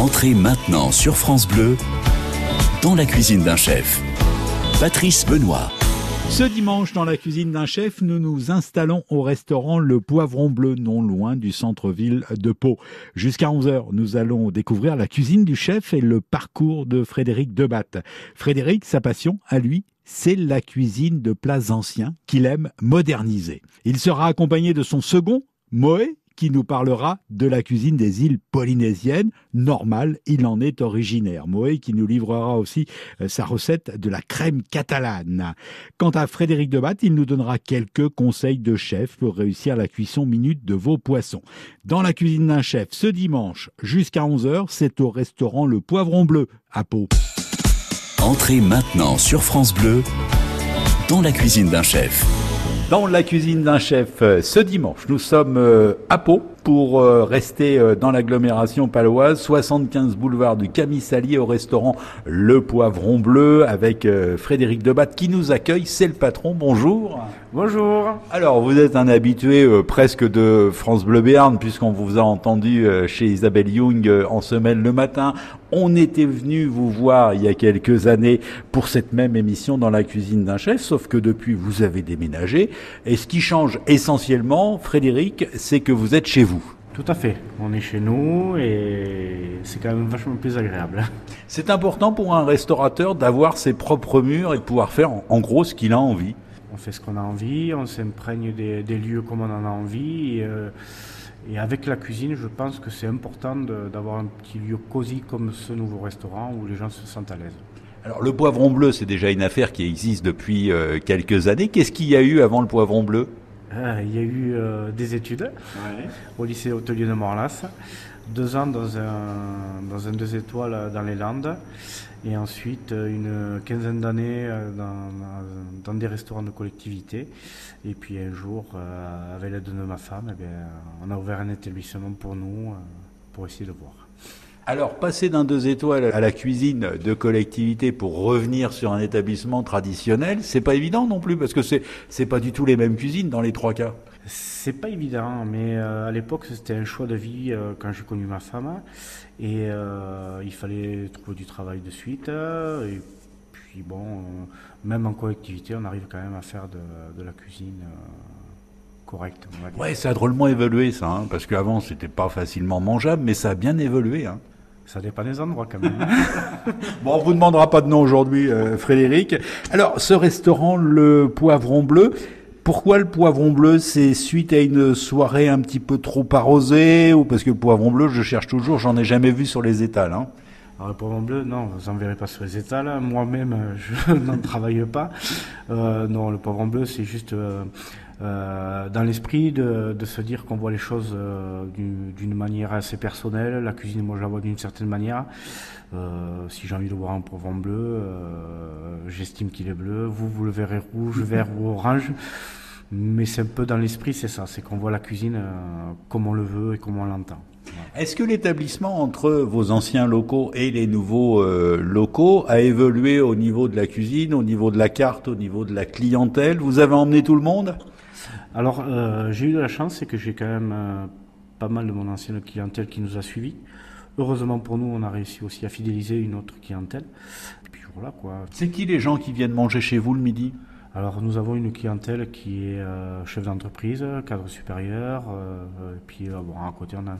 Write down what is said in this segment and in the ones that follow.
Entrez maintenant sur France Bleu dans la cuisine d'un chef. Patrice Benoît. Ce dimanche, dans la cuisine d'un chef, nous nous installons au restaurant Le Poivron Bleu, non loin du centre-ville de Pau. Jusqu'à 11h, nous allons découvrir la cuisine du chef et le parcours de Frédéric Debatte. Frédéric, sa passion, à lui, c'est la cuisine de plats anciens qu'il aime moderniser. Il sera accompagné de son second, Moé, qui nous parlera de la cuisine des îles polynésiennes. Normal, il en est originaire. Moé qui nous livrera aussi euh, sa recette de la crème catalane. Quant à Frédéric Debat, il nous donnera quelques conseils de chef pour réussir la cuisson minute de vos poissons. Dans la cuisine d'un chef, ce dimanche jusqu'à 11h, c'est au restaurant Le Poivron Bleu à Pau. Entrez maintenant sur France Bleu dans la cuisine d'un chef. Dans la cuisine d'un chef, euh, ce dimanche, nous sommes euh, à Pau pour euh, rester dans l'agglomération paloise, 75 boulevard du Camisalier au restaurant Le Poivron Bleu avec Frédéric Debat qui nous accueille, c'est le patron. Bonjour. Bonjour. Alors, vous êtes un habitué presque de France Bleu Béarn puisqu'on vous a entendu chez Isabelle Young en semaine le matin. On était venu vous voir il y a quelques années pour cette même émission dans la cuisine d'un chef, sauf que depuis vous avez déménagé. Et ce qui change essentiellement, Frédéric, c'est que vous êtes chez vous. Tout à fait. On est chez nous et c'est quand même vachement plus agréable. C'est important pour un restaurateur d'avoir ses propres murs et de pouvoir faire en gros ce qu'il a envie. On fait ce qu'on a envie, on s'imprègne des, lieux comme on en a envie. Et, euh, et avec la cuisine, je pense que c'est important d'avoir un petit lieu cosy comme ce nouveau restaurant où les gens se sentent à l'aise. Alors le poivron bleu, c'est déjà une affaire qui existe depuis euh, quelques années. Qu'est-ce qu'il y a eu avant le poivron bleu? Il y a eu euh, des études au lycée hôtelier de Morlas, deux ans dans un, dans un deux étoiles dans les Landes, et ensuite euh, une quinzaine d'années dans, dans, des restaurants de collectivité. Et puis un jour, avec l'aide de ma femme, eh on a ouvert un établissement pour nous, pour essayer de voir. Alors, passer d'un deux étoiles à la cuisine de collectivité pour revenir sur un établissement traditionnel, c'est pas évident non plus, parce que c'est, c'est pas du tout les mêmes cuisines dans les trois cas. C'est pas évident, mais euh, à l'époque c'était un choix de vie euh, quand j'ai connu ma femme et euh, il fallait trouver du travail de suite. et puis bon, même en collectivité, on arrive quand même à faire de, la cuisine correcte. Ouais, ça a drôlement évolué ça, hein, parce qu'avant c'était pas facilement mangeable, mais ça a bien évolué. Hein. Ça dépend des endroits quand même. bon, on vous demandera pas de nom aujourd'hui, euh, Frédéric. Alors, ce restaurant, le Poivron Bleu, pourquoi le poivron bleu? C'est suite à une soirée un petit peu trop arrosée ou parce que le poivron bleu, je cherche toujours, j'en ai jamais vu sur les étals. Hein? Alors, le poivron bleu, non, vous n'en verrez pas sur les étals. Moi-même, je n'en travaille pas. Euh, non, le poivron bleu, c'est juste euh, euh, dans l'esprit de, de, se dire qu'on voit les choses euh, d'une manière assez personnelle. La cuisine, moi, je la vois d'une certaine manière. Euh, si j'ai envie de voir un poivron bleu, euh, j'estime qu'il est bleu. Vous, vous le verrez rouge, vert ou orange. Mais c'est un peu dans l'esprit, c'est ça. C'est qu'on voit la cuisine comme on le veut et comme on l'entend. Est-ce que l'établissement entre vos anciens locaux et les nouveaux locaux a évolué au niveau de la cuisine, au niveau de la carte, au niveau de la clientèle? Vous avez emmené tout le monde? Alors, euh, j'ai eu de la chance, c'est que j'ai quand même euh, pas mal de mon ancienne clientèle qui nous a suivis. Heureusement pour nous, on a réussi aussi à fidéliser une autre clientèle. Et puis voilà quoi. C'est qui les gens qui viennent manger chez vous le midi? Alors nous avons une clientèle qui est euh, chef d'entreprise, cadre supérieur, et puis bon, à côté on a,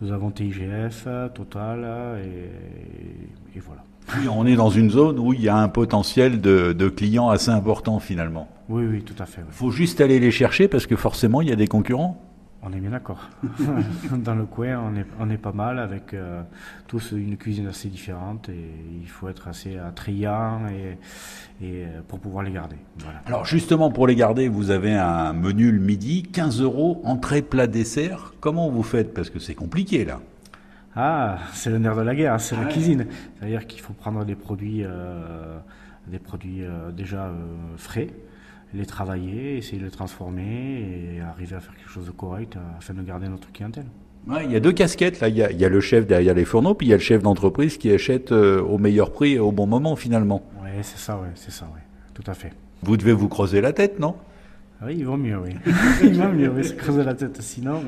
nous avons TIGF, Total, et, voilà. Oui, on est dans une zone où il y a un potentiel de, de clients assez important finalement. Oui, oui, tout à fait. Il faut juste aller les chercher parce que forcément, il y a des concurrents. On est bien d'accord. Dans le coin, on est, on est pas mal avec euh, tous une cuisine assez différente et il faut être assez attrayant et, et euh, pour pouvoir les garder. Alors justement, pour les garder, vous avez un menu le midi, 15 euros, entrée, plat, dessert. Comment vous faites? Parce que c'est compliqué là. Ah, c'est le nerf de la guerre, c'est la cuisine. C'est-à-dire qu'il faut prendre des produits, euh, des produits déjà frais les travailler, essayer de les transformer et arriver à faire quelque chose de correct afin de garder notre clientèle. Ouais, il y a deux casquettes là. Il y a, il y a le chef derrière les fourneaux, puis il y a le chef d'entreprise qui achète euh, au meilleur prix et au bon moment finalement. Oui, c'est ça, ouais, c'est ça, ouais, tout à fait. Vous devez vous creuser la tête, non? Oui, il vaut mieux, oui. il vaut mieux, oui, se creuser la tête sinon.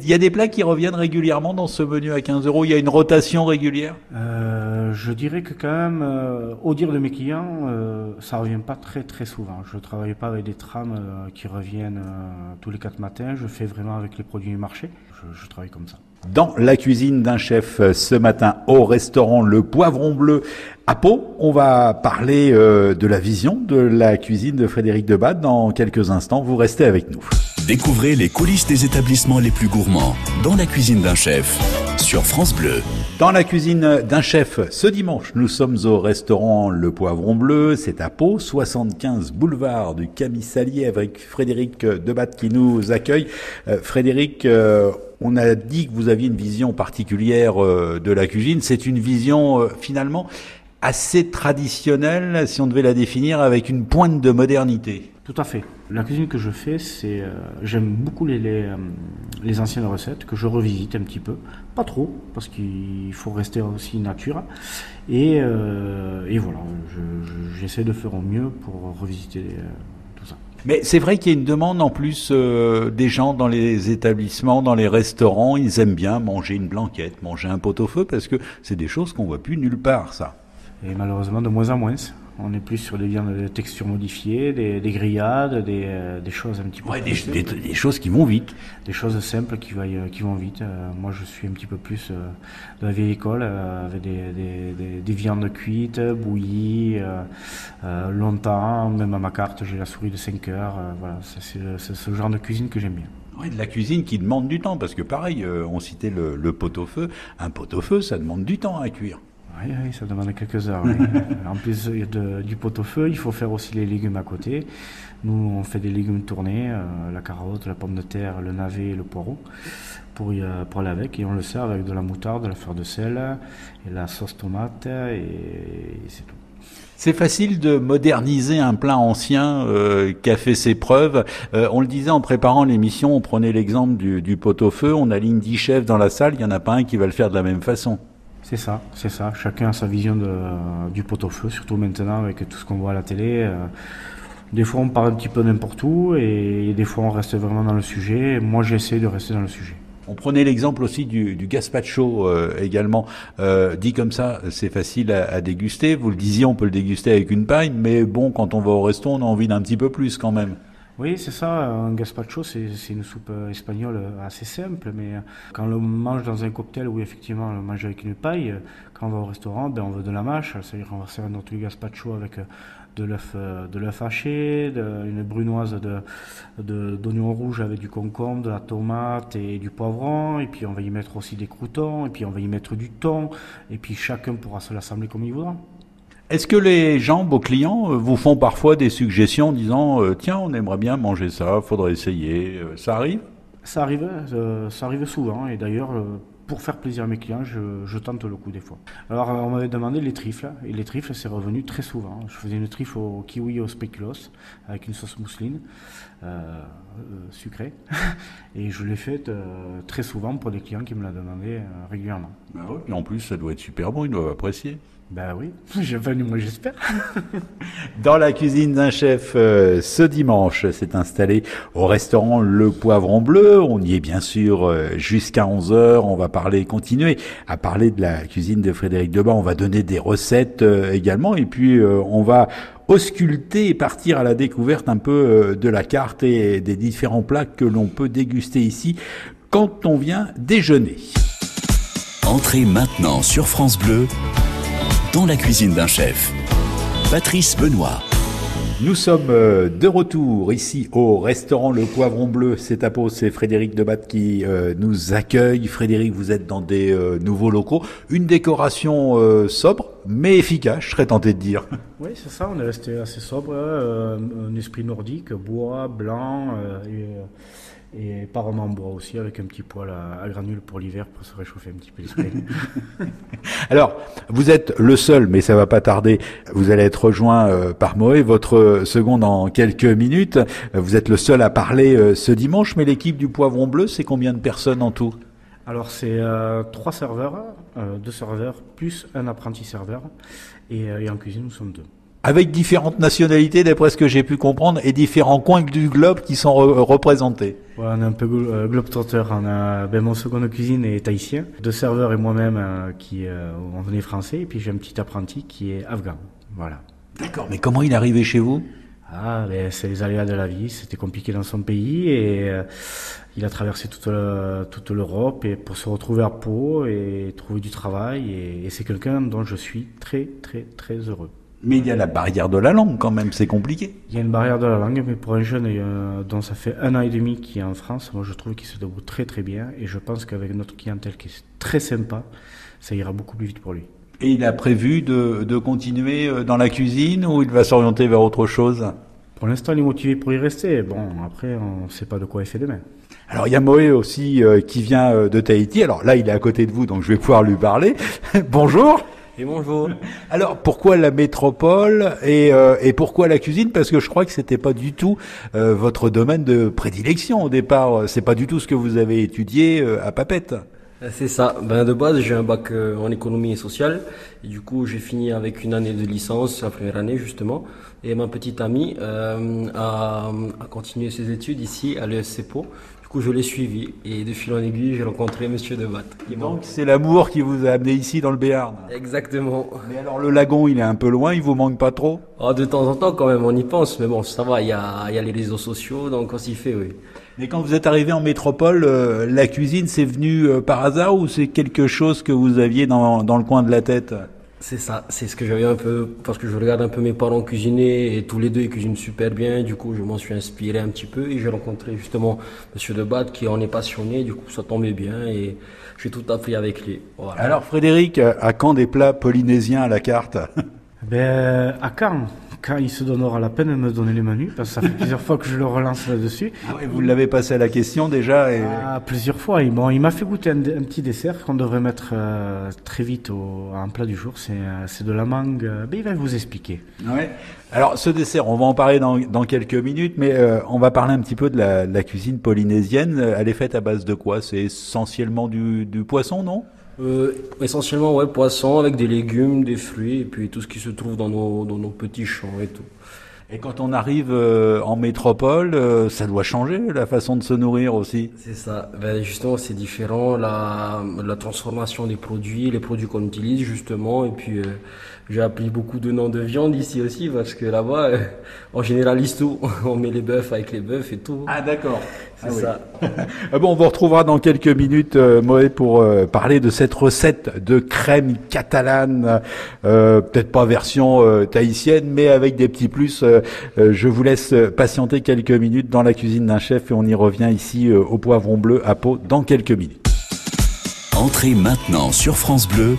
Il y a des plats qui reviennent régulièrement dans ce menu à 15 euros? Il y a une rotation régulière? Euh, Je dirais que quand même, euh, au dire de mes clients, euh, ça revient pas très très souvent. Je ne travaille pas avec des trames euh, qui reviennent euh, tous les quatre matins. Je fais vraiment avec les produits du marché. Je, je travaille comme ça. Dans la cuisine d'un chef euh, ce matin au restaurant Le Poivron Bleu à Pau, on va parler euh, de la vision de la cuisine de Frédéric Debat dans quelques instants. Vous restez avec nous. Découvrez les coulisses des établissements les plus gourmands dans la cuisine d'un chef sur France Bleu. Dans la cuisine d'un chef, ce dimanche, nous sommes au restaurant Le Poivron Bleu, c'est à Pau, 75 boulevard du Camisalier avec Frédéric Debat qui nous accueille. Euh, Frédéric, euh, on a dit que vous aviez une vision particulière euh, de la cuisine. C'est une vision finalement assez traditionnelle, si on devait la définir, avec une pointe de modernité. Tout à fait. La cuisine que je fais, c'est euh, j'aime beaucoup les, les, euh, les anciennes recettes que je revisite un petit peu, pas trop parce qu'il faut rester aussi nature. Et, euh, et voilà, je- je- j'essaie de faire au mieux pour revisiter tout ça. Mais c'est vrai qu'il y a une demande en plus des gens dans les établissements, dans les restaurants, ils aiment bien manger une blanquette, manger un pot-au-feu, parce que c'est des choses qu'on voit plus nulle part, ça. Et malheureusement, de moins en moins. On est plus sur des viandes de texture modifiée, des, des grillades, des, euh, des choses un petit peu Ouais, des, choses qui vont vite. des choses simples qui, vaillent- qui vont vite. Euh, moi, je suis un petit peu plus euh, de la vieille école, euh, avec des, des, des, des viandes cuites, bouillies, euh, euh, longtemps. Même à ma carte, j'ai la souris de 5 heures. euh, voilà, c'est ce genre de cuisine que j'aime bien. Ouais, de la cuisine qui demande du temps, parce que pareil, euh, on citait le, le pot-au-feu. Un pot-au-feu, ça demande du temps à cuire. Oui, oui, ça demande quelques heures. oui. en plus il y a de- du pot-au-feu, il faut faire aussi les légumes à côté. Nous, on fait des légumes tournés, euh, la carotte, la pomme de terre, le navet et le poireau, pour, y, euh, pour aller avec. Et on le sert avec de la moutarde, de la fleur de sel, et la sauce tomate, et, et c'est tout. C'est facile de moderniser un plat ancien euh, qui a fait ses preuves. Euh, on le disait en préparant l'émission, on prenait l'exemple du, du pot-au-feu, on aligne 10 chefs dans la salle, il n'y en a pas un qui va le faire de la même façon. C'est ça, c'est ça. Chacun a sa vision de, du pot-au-feu, surtout maintenant avec tout ce qu'on voit à la télé. euh, Des fois, on part un petit peu n'importe où et des fois, on reste vraiment dans le sujet. Moi, j'essaie de rester dans le sujet. On prenait l'exemple aussi du, du gazpacho euh, également. Euh, dit comme ça, c'est facile à, à déguster. Vous le disiez, on peut le déguster avec une paille, mais bon, quand on va au resto, on a envie d'un petit peu plus quand même. Oui, c'est ça. Un gazpacho, c'est une soupe euh, espagnole euh, assez simple, mais euh, quand on le mange dans un cocktail, oui, effectivement, on le mange avec une paille. Quand on va au restaurant, ben, on veut de la mâche. C'est-à-dire qu'on va servir notre gazpacho avec de l'œuf haché, une brunoise de- d'oignons rouges avec du concombre, de la tomate et du poivron. Et puis on va y mettre aussi des croutons. Et puis on va y mettre du thon. Et puis chacun pourra se l'assembler comme il voudra. Est-ce que les gens, vos clients, euh, vous font parfois des suggestions en disant euh, tiens, on aimerait bien manger ça, faudrait essayer. Euh, Ça arrive? Ça arrive, ça arrive souvent, et d'ailleurs, pour faire plaisir à mes clients, je, je tente le coup des fois. Alors, on m'avait demandé les trifles, et les trifles, c'est revenu très souvent. Je faisais une trifle au kiwi et au spéculoos, avec une sauce mousseline, euh, euh, sucrée, et je l'ai faite euh, très souvent pour des clients qui me la demandaient régulièrement. Et en plus, ça doit être super bon, ils doivent apprécier. Ben oui, moi j'espère. Dans la cuisine d'un chef, euh, ce dimanche, s'est installé au restaurant Le Poivron Bleu. On y est bien sûr euh, jusqu'à 11h. On va parler, continuer à parler de la cuisine de Frédéric Debat. On va donner des recettes euh, également. Et puis, on va ausculter et partir à la découverte un peu de la carte et des différents plats que l'on peut déguster ici quand on vient déjeuner. Entrez maintenant sur France Bleu dans la cuisine d'un chef. Patrice Benoît. Nous sommes euh, de retour ici au restaurant Le Poivron Bleu. C'est à Pau, c'est Frédéric Debat qui euh, nous accueille. Frédéric, vous êtes dans des euh, nouveaux locaux. Une décoration euh, sobre, mais efficace, je serais tenté de dire. Oui, c'est ça, on est resté assez sobre, euh, un esprit nordique, bois, blanc, euh, et, et par en bois aussi, avec un petit poêle à, à granules pour l'hiver, pour se réchauffer un petit peu l'esprit. Alors, vous êtes le seul, mais ça va pas tarder. Vous allez être rejoint euh, par Moé, votre second dans quelques minutes. Vous êtes le seul à parler euh, ce dimanche, mais l'équipe du Poivron Bleu, c'est combien de personnes en tout? Alors, c'est euh, trois serveurs, euh, deux serveurs, plus un apprenti serveur, et, et en cuisine, nous sommes deux. Avec différentes nationalités, d'après ce que j'ai pu comprendre, et différents coins du globe qui sont représentés. Ouais, on est un peu globe globetrotter. On a, ben, mon second de cuisine est haïtien, deux serveurs et moi-même euh, qui euh, on venait français, et puis j'ai un petit apprenti qui est afghan. Voilà. D'accord, mais comment il est arrivé chez vous? Ah, ben, c'est les aléas de la vie. C'était compliqué dans son pays et euh, il a traversé toute, toute l'Europe et pour se retrouver à Pau et trouver du travail. Et, et c'est quelqu'un dont je suis très, très, très heureux. Mais il y a la barrière de la langue quand même, c'est compliqué. Il y a une barrière de la langue, mais pour un jeune euh, dont ça fait un an et demi qui est en France, moi je trouve qu'il se débrouille très très bien et je pense qu'avec notre clientèle qui est très sympa, ça ira beaucoup plus vite pour lui. Et il a prévu de, de continuer euh, dans la cuisine ou il va s'orienter vers autre chose? Pour l'instant, il est motivé pour y rester. Bon, après, on ne sait pas de quoi il fait demain. Alors il y a Moé aussi euh, qui vient de Tahiti. Alors là, il est à côté de vous, donc je vais pouvoir lui parler. Bonjour. Et bonjour. Alors pourquoi la métropole et, euh, et pourquoi la cuisine? Parce que je crois que c'était pas du tout euh, votre domaine de prédilection au départ. C'est pas du tout ce que vous avez étudié euh, à Papette. C'est ça. Ben de base, j'ai un bac en économie et sociale. Et du coup, j'ai fini avec une année de licence, la première année justement. Et ma petite amie a, a, continué ses études ici à l'ESC Pau je l'ai suivi et de fil en aiguille, j'ai rencontré Monsieur Debat. Donc c'est l'amour qui vous a amené ici dans le Béarn. Exactement. Mais alors le lagon, il est un peu loin, il vous manque pas trop? Oh, De temps en temps quand même, on y pense, mais bon, ça va, il y a, y a les réseaux sociaux, donc on s'y fait, oui. Mais quand vous êtes arrivé en métropole, euh, la cuisine, c'est venu euh, par hasard ou c'est quelque chose que vous aviez dans, dans le coin de la tête? C'est ça, c'est ce que j'avais un peu, parce que je regarde un peu mes parents cuisiner et tous les deux ils cuisinent super bien. Du coup, je m'en suis inspiré un petit peu et j'ai rencontré justement Monsieur Debat qui en est passionné. Du coup, ça tombait bien et j'ai tout appris avec lui. Alors, Frédéric, à quand des plats polynésiens à la carte? Ben, à quand quand il se donnera la peine de me donner les menus, parce que ça fait plusieurs fois que je le relance là-dessus. Ah vous l'avez passé à la question déjà et... ah, Plusieurs fois. Bon, il m'a fait goûter un, petit dessert qu'on devrait mettre euh, très vite au, en plat du jour. C'est euh, de la mangue. Euh, ben, il va vous expliquer. Ouais. Alors ce dessert, on va en parler dans, dans quelques minutes, mais on va parler un petit peu de la, la, cuisine polynésienne. Elle est faite à base de quoi? C'est essentiellement du, du poisson, non? Euh, essentiellement, ouais, poisson avec des légumes, des fruits et puis tout ce qui se trouve dans nos, dans nos petits champs et tout. Et quand on arrive euh, en métropole, euh, ça doit changer la façon de se nourrir aussi. C'est ça. Ben justement, c'est différent la, la transformation des produits, les produits qu'on utilise justement, et puis euh, j'ai appris beaucoup de noms de viande ici aussi parce que là-bas, euh, on généralise tout. On met les bœufs avec les bœufs et tout. Ah d'accord. C'est ah ça. Ah bon, on vous retrouvera dans quelques minutes, euh, Moé, pour euh, parler de cette recette de crème catalane, euh, peut-être pas version euh, tahitienne, mais avec des petits plus. je vous laisse patienter quelques minutes dans la cuisine d'un chef et on y revient ici au poivron bleu à peau dans quelques minutes. Entrez maintenant sur France Bleu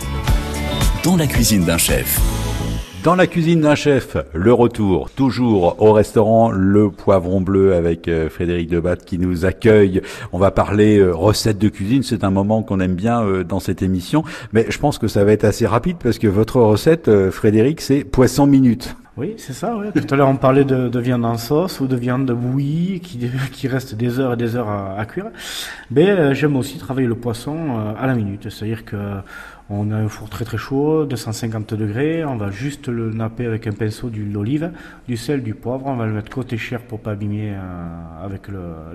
dans la cuisine d'un chef. Dans la cuisine d'un chef, le retour, toujours au restaurant Le Poivron Bleu avec euh, Frédéric Debat qui nous accueille. On va parler euh, recettes de cuisine, c'est un moment qu'on aime bien euh, dans cette émission, mais je pense que ça va être assez rapide parce que votre recette, Frédéric, c'est poisson minute. Oui, c'est ça. Ouais. Tout à l'heure, on parlait de, de, viande en sauce ou de viande bouillie qui, reste des heures et des heures à, cuire. Mais j'aime aussi travailler le poisson à la minute, c'est-à-dire que on a un four très très chaud, 250 degrés. On va juste le napper avec un pinceau d'huile d'olive, du sel, du poivre. On va le mettre côté chair pour pas abîmer euh, avec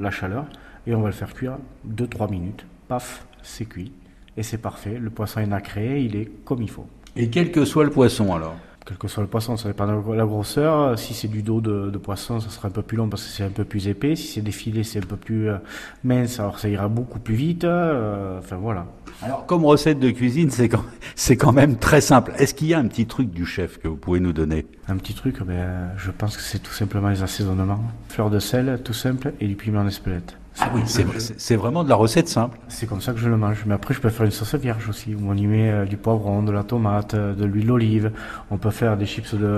la chaleur. Et on va le faire cuire 2-3 minutes. Paf, c'est cuit. Et c'est parfait. Le poisson est nacré, il est comme il faut. Et quel que soit le poisson alors? Quel que soit le poisson, ça dépend de la grosseur. Si c'est du dos de, de, poisson, ça sera un peu plus long parce que c'est un peu plus épais. Si c'est des filets, c'est un peu plus euh, mince, alors ça ira beaucoup plus vite. Euh, enfin voilà. Alors comme recette de cuisine, c'est quand, c'est quand même très simple. Est-ce qu'il y a un petit truc du chef que vous pouvez nous donner? Un petit truc, ben, je pense que c'est tout simplement les assaisonnements. Fleur de sel, tout simple, et du piment d'espelette. Ah oui, c'est vraiment de la recette simple. C'est comme ça que je le mange. Mais après, je peux faire une sauce vierge aussi, où on y met euh, du poivron, de la tomate, euh, de l'huile d'olive. On peut faire des chips de, de,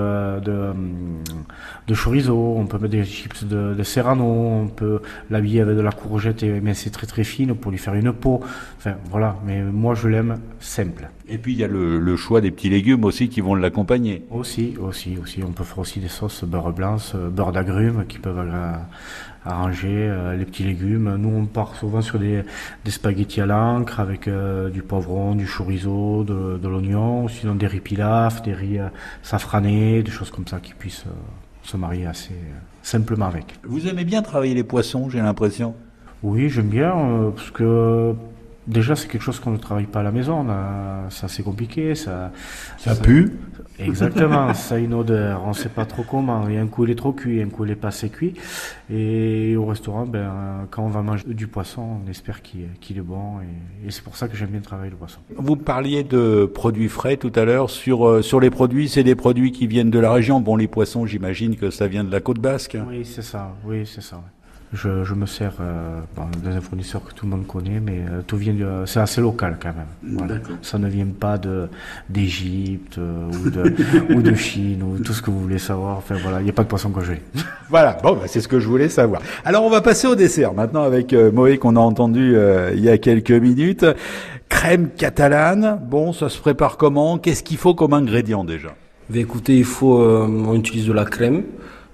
euh, de chorizo, on peut mettre des chips de, de serrano, on peut l'habiller avec de la courgette, et, mais c'est très très fine pour lui faire une peau. Enfin, voilà. Mais moi, je l'aime simple. Et puis, il y a le, le, choix des petits légumes aussi qui vont l'accompagner. Aussi, aussi, aussi. On peut faire aussi des sauces beurre blanc, beurre d'agrumes qui peuvent arranger les petits légumes. Nous, on part souvent sur des, des spaghettis à l'encre avec du poivron, du chorizo, de, de l'oignon, sinon des riz pilaf, des riz safranés, des choses comme ça qui puissent se marier assez simplement avec. Vous aimez bien travailler les poissons, j'ai l'impression? Oui, j'aime bien, parce que Déjà, c'est quelque chose qu'on ne travaille pas à la maison. Ça, c'est compliqué. Ça, ça, pue. Exactement. ça a une odeur. On ne sait pas trop comment. Et un coup, il est trop cuit, un coup, il est pas assez cuit. Et au restaurant, ben, quand on va manger du poisson, on espère qu'il est bon. Et, c'est pour ça que j'aime bien travailler le poisson. Vous parliez de produits frais tout à l'heure. Sur, euh, sur les produits, c'est des produits qui viennent de la région. Bon, les poissons, j'imagine que ça vient de la côte basque. Oui, c'est ça. Oui, c'est ça. Je, je me sers euh, d'un fournisseur que tout le monde connaît, mais euh, tout vient, c'est assez local quand même. Voilà. Ça ne vient pas de d'Égypte euh, ou, de, ou de Chine ou tout ce que vous voulez savoir. Enfin voilà, il n'y a pas de poisson que j'ai. voilà, bon, bah, c'est ce que je voulais savoir. Alors on va passer au dessert maintenant avec euh, Moé qu'on a entendu euh, il y a quelques minutes. Crème catalane. Bon, ça se prépare comment? Qu'est-ce qu'il faut comme ingrédient déjà? Bah, Écoutez, il faut, on utilise de la crème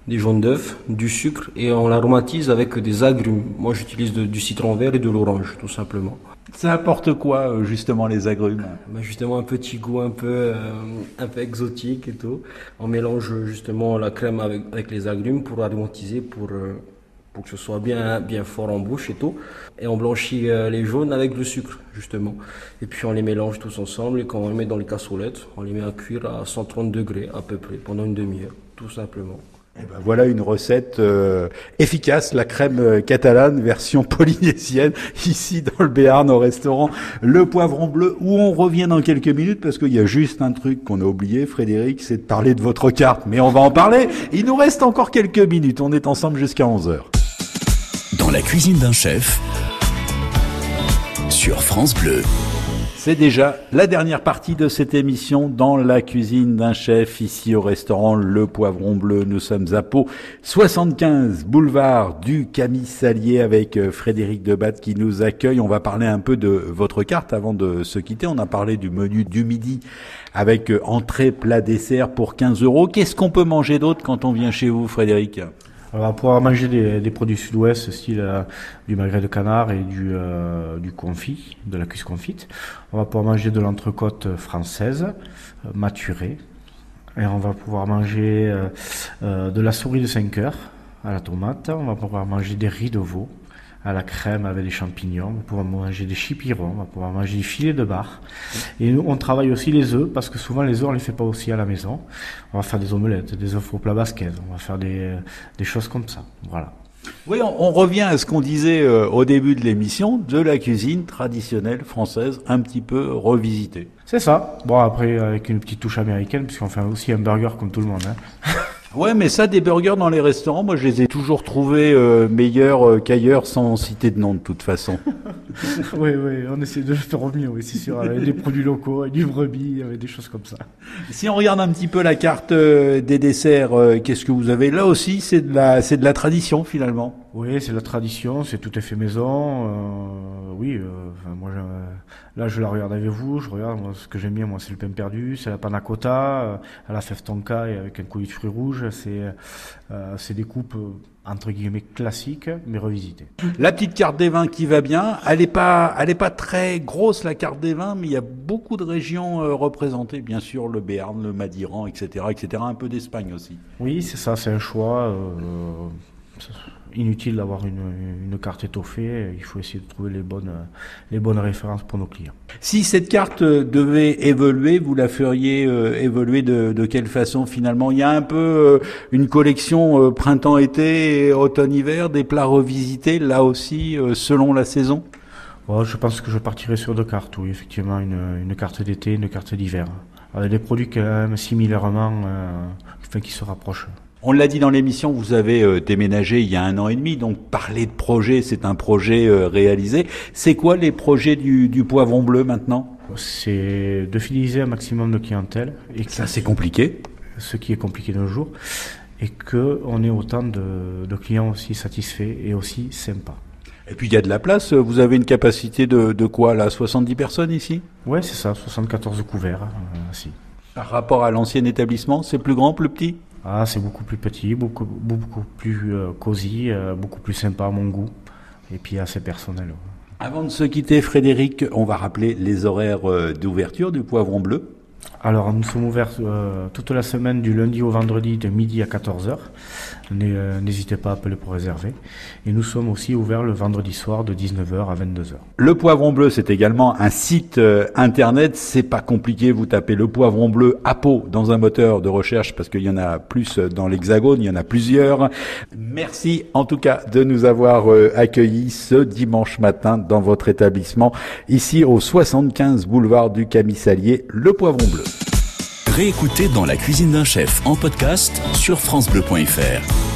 des jaunes d'œufs, du sucre et on l'aromatise avec des agrumes. Moi j'utilise du citron vert et de l'orange tout simplement. Ça apporte quoi euh, justement les agrumes? Bah, Justement un petit goût un peu, euh, un peu exotique et tout. On mélange justement la crème avec, les agrumes pour aromatiser, pour, euh, pour que ce soit bien, bien fort en bouche et tout. Et on blanchit les jaunes avec le sucre justement. Et puis on les mélange tous ensemble et quand on les met dans les cassolettes, on les met à cuire à 130 degrés à peu près pendant une demi-heure tout simplement. Eh ben, voilà une recette euh, efficace, la crème euh, catalane version polynésienne, ici dans le Béarn au restaurant Le Poivron Bleu, où on revient dans quelques minutes parce qu'il y a juste un truc qu'on a oublié, Frédéric, c'est de parler de votre carte. Mais on va en parler. Il nous reste encore quelques minutes. On est ensemble jusqu'à 11 heures. Dans la cuisine d'un chef, sur France Bleu. C'est déjà la dernière partie de cette émission dans la cuisine d'un chef ici au restaurant Le Poivron Bleu. Nous sommes à Pau, 75 boulevard du Camille Salier avec euh, Frédéric Debat qui nous accueille. On va parler un peu de votre carte avant de se quitter. On a parlé du menu du midi avec euh, entrée, plat, dessert pour 15 euros. Qu'est-ce qu'on peut manger d'autre quand on vient chez vous, Frédéric? On va pouvoir manger des, produits sud-ouest, style euh, du magret de canard et du, euh, du confit, de la cuisse confite. On va pouvoir manger de l'entrecôte française, euh, maturée. Et on va pouvoir manger de la souris de 5 heures à la tomate. On va pouvoir manger des riz de veau à la crème avec des champignons, on va pouvoir manger des chipirons, on va pouvoir manger des filets de bar. Et nous, on travaille aussi les œufs, parce que souvent les œufs, on les fait pas aussi à la maison. On va faire des omelettes, des œufs au plat basquez, on va faire des, des choses comme ça. Voilà. Oui, on, revient à ce qu'on disait euh, au début de l'émission, de la cuisine traditionnelle française, un petit peu revisitée. C'est ça. Bon, après, avec une petite touche américaine, puisqu'on fait aussi un burger comme tout le monde. Hein. Ouais, mais ça, des burgers dans les restaurants, moi, je les ai toujours trouvés euh, meilleurs euh, qu'ailleurs, sans citer de nom de toute façon. oui, oui, on essaie de le faire au mieux, oui, c'est sûr, avec des produits locaux, avec du brebis, avec des choses comme ça. Si on regarde un petit peu la carte euh, des desserts, qu'est-ce que vous avez? Là aussi C'est de la, c'est de la tradition finalement. Oui, c'est la tradition, c'est tout à fait maison. oui, moi, Là, je la regarde avec vous, je regarde, moi, ce que j'aime bien, moi, c'est le pain perdu, c'est la panna cotta, euh, à la fève tonka et avec un coulis de fruits rouges, c'est, euh, c'est des coupes, euh, entre guillemets, classiques, mais revisitées. La petite carte des vins qui va bien, elle est pas, elle est pas très grosse, la carte des vins, mais il y a beaucoup de régions représentées, bien sûr, le Béarn, le Madiran, etc., etc., un peu d'Espagne aussi. Oui, c'est ça, c'est un choix, inutile d'avoir une, une, carte étoffée. Il faut essayer de trouver les bonnes, les bonnes références pour nos clients. Si cette carte devait évoluer, vous la feriez euh, évoluer de, de, quelle façon finalement? Il y a un peu euh, une collection euh, printemps-été, automne-hiver, des plats revisités là aussi selon la saison? Je pense que je partirai sur deux cartes, oui, effectivement, une, une carte d'été, une carte d'hiver. Des produits quand même similairement, enfin, qui se rapprochent. On l'a dit dans l'émission, vous avez euh, déménagé il y a un an et demi, donc parler de projet, c'est un projet euh, réalisé. C'est quoi les projets du, du Poivron Bleu maintenant? C'est de fidéliser un maximum de clientèle. Et ça, c'est compliqué. Ce qui est compliqué de nos jours. Et qu'on ait autant de, de, clients aussi satisfaits et aussi sympas. Et puis il y a de la place, vous avez une capacité de, de quoi là 70 personnes ici? Ouais, c'est ça, 74 couverts. Euh, Par rapport à l'ancien établissement, c'est plus grand, plus petit? Ah, c'est beaucoup plus petit, beaucoup, beaucoup plus cosy, beaucoup plus sympa à mon goût, et puis assez personnel. Avant de se quitter, Frédéric, on va rappeler les horaires d'ouverture du Poivron Bleu. Alors, nous sommes ouverts euh, toute la semaine du lundi au vendredi de midi à 14h. Euh, n'hésitez pas à appeler pour réserver. Et nous sommes aussi ouverts le vendredi soir de 19h à 22h. Le Poivron Bleu, c'est également un site euh, internet. C'est pas compliqué. Vous tapez le Poivron Bleu à peau dans un moteur de recherche parce qu'il y en a plus dans l'Hexagone. Il y en a plusieurs. Merci en tout cas de nous avoir accueillis ce dimanche matin dans votre établissement ici au 75 boulevard du Camisalier, le Poivron Réécoutez dans la cuisine d'un chef en podcast sur francebleu.fr.